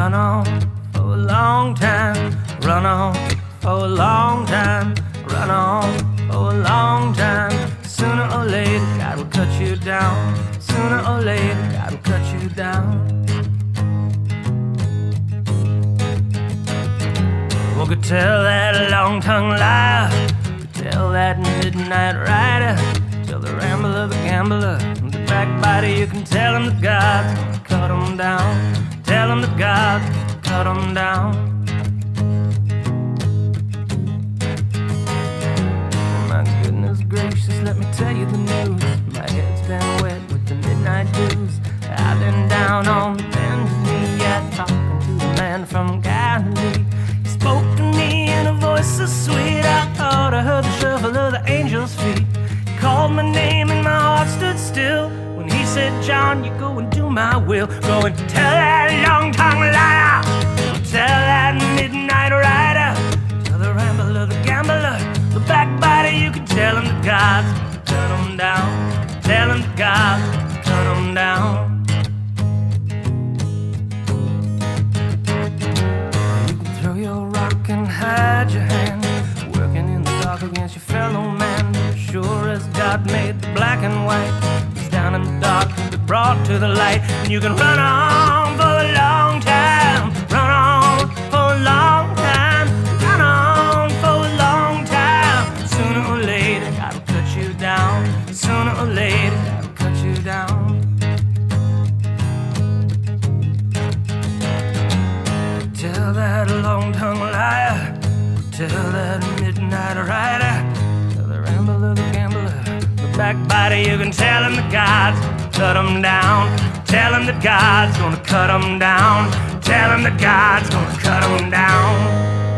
Run on for a long time, run on for a long time, run on for a long time. Sooner or later, God will cut you down. Sooner or later, God will cut you down. Well, could tell that long tongue lie, could tell that midnight rider, tell the rambler, the gambler, the backbiter? you can tell him that God's gonna cut him down cut him down. My goodness gracious, let me tell you the news. My head's been wet with the midnight dews. I've been down on the bended knee, yeah, talking to the man from Galilee. He spoke to me in a voice so sweet, I thought I heard the shuffle of the angel's feet. He called my name and my heart stood still. When he said, John, you go and do my will. Go and tell that long tongued liar. Can tell him God's gonna cut him down. Tell him God's gonna cut him down. You can throw your rock and hide your hand. Working in the dark against your fellow man. Sure as God made the black and white. It's down in the dark to brought to the light. And you can run on Tell that midnight rider. The rambler, the gambler, the backbiter. You can tell him the God's cut him down. Tell him that God's gonna cut him down. Tell him that God's gonna cut him down.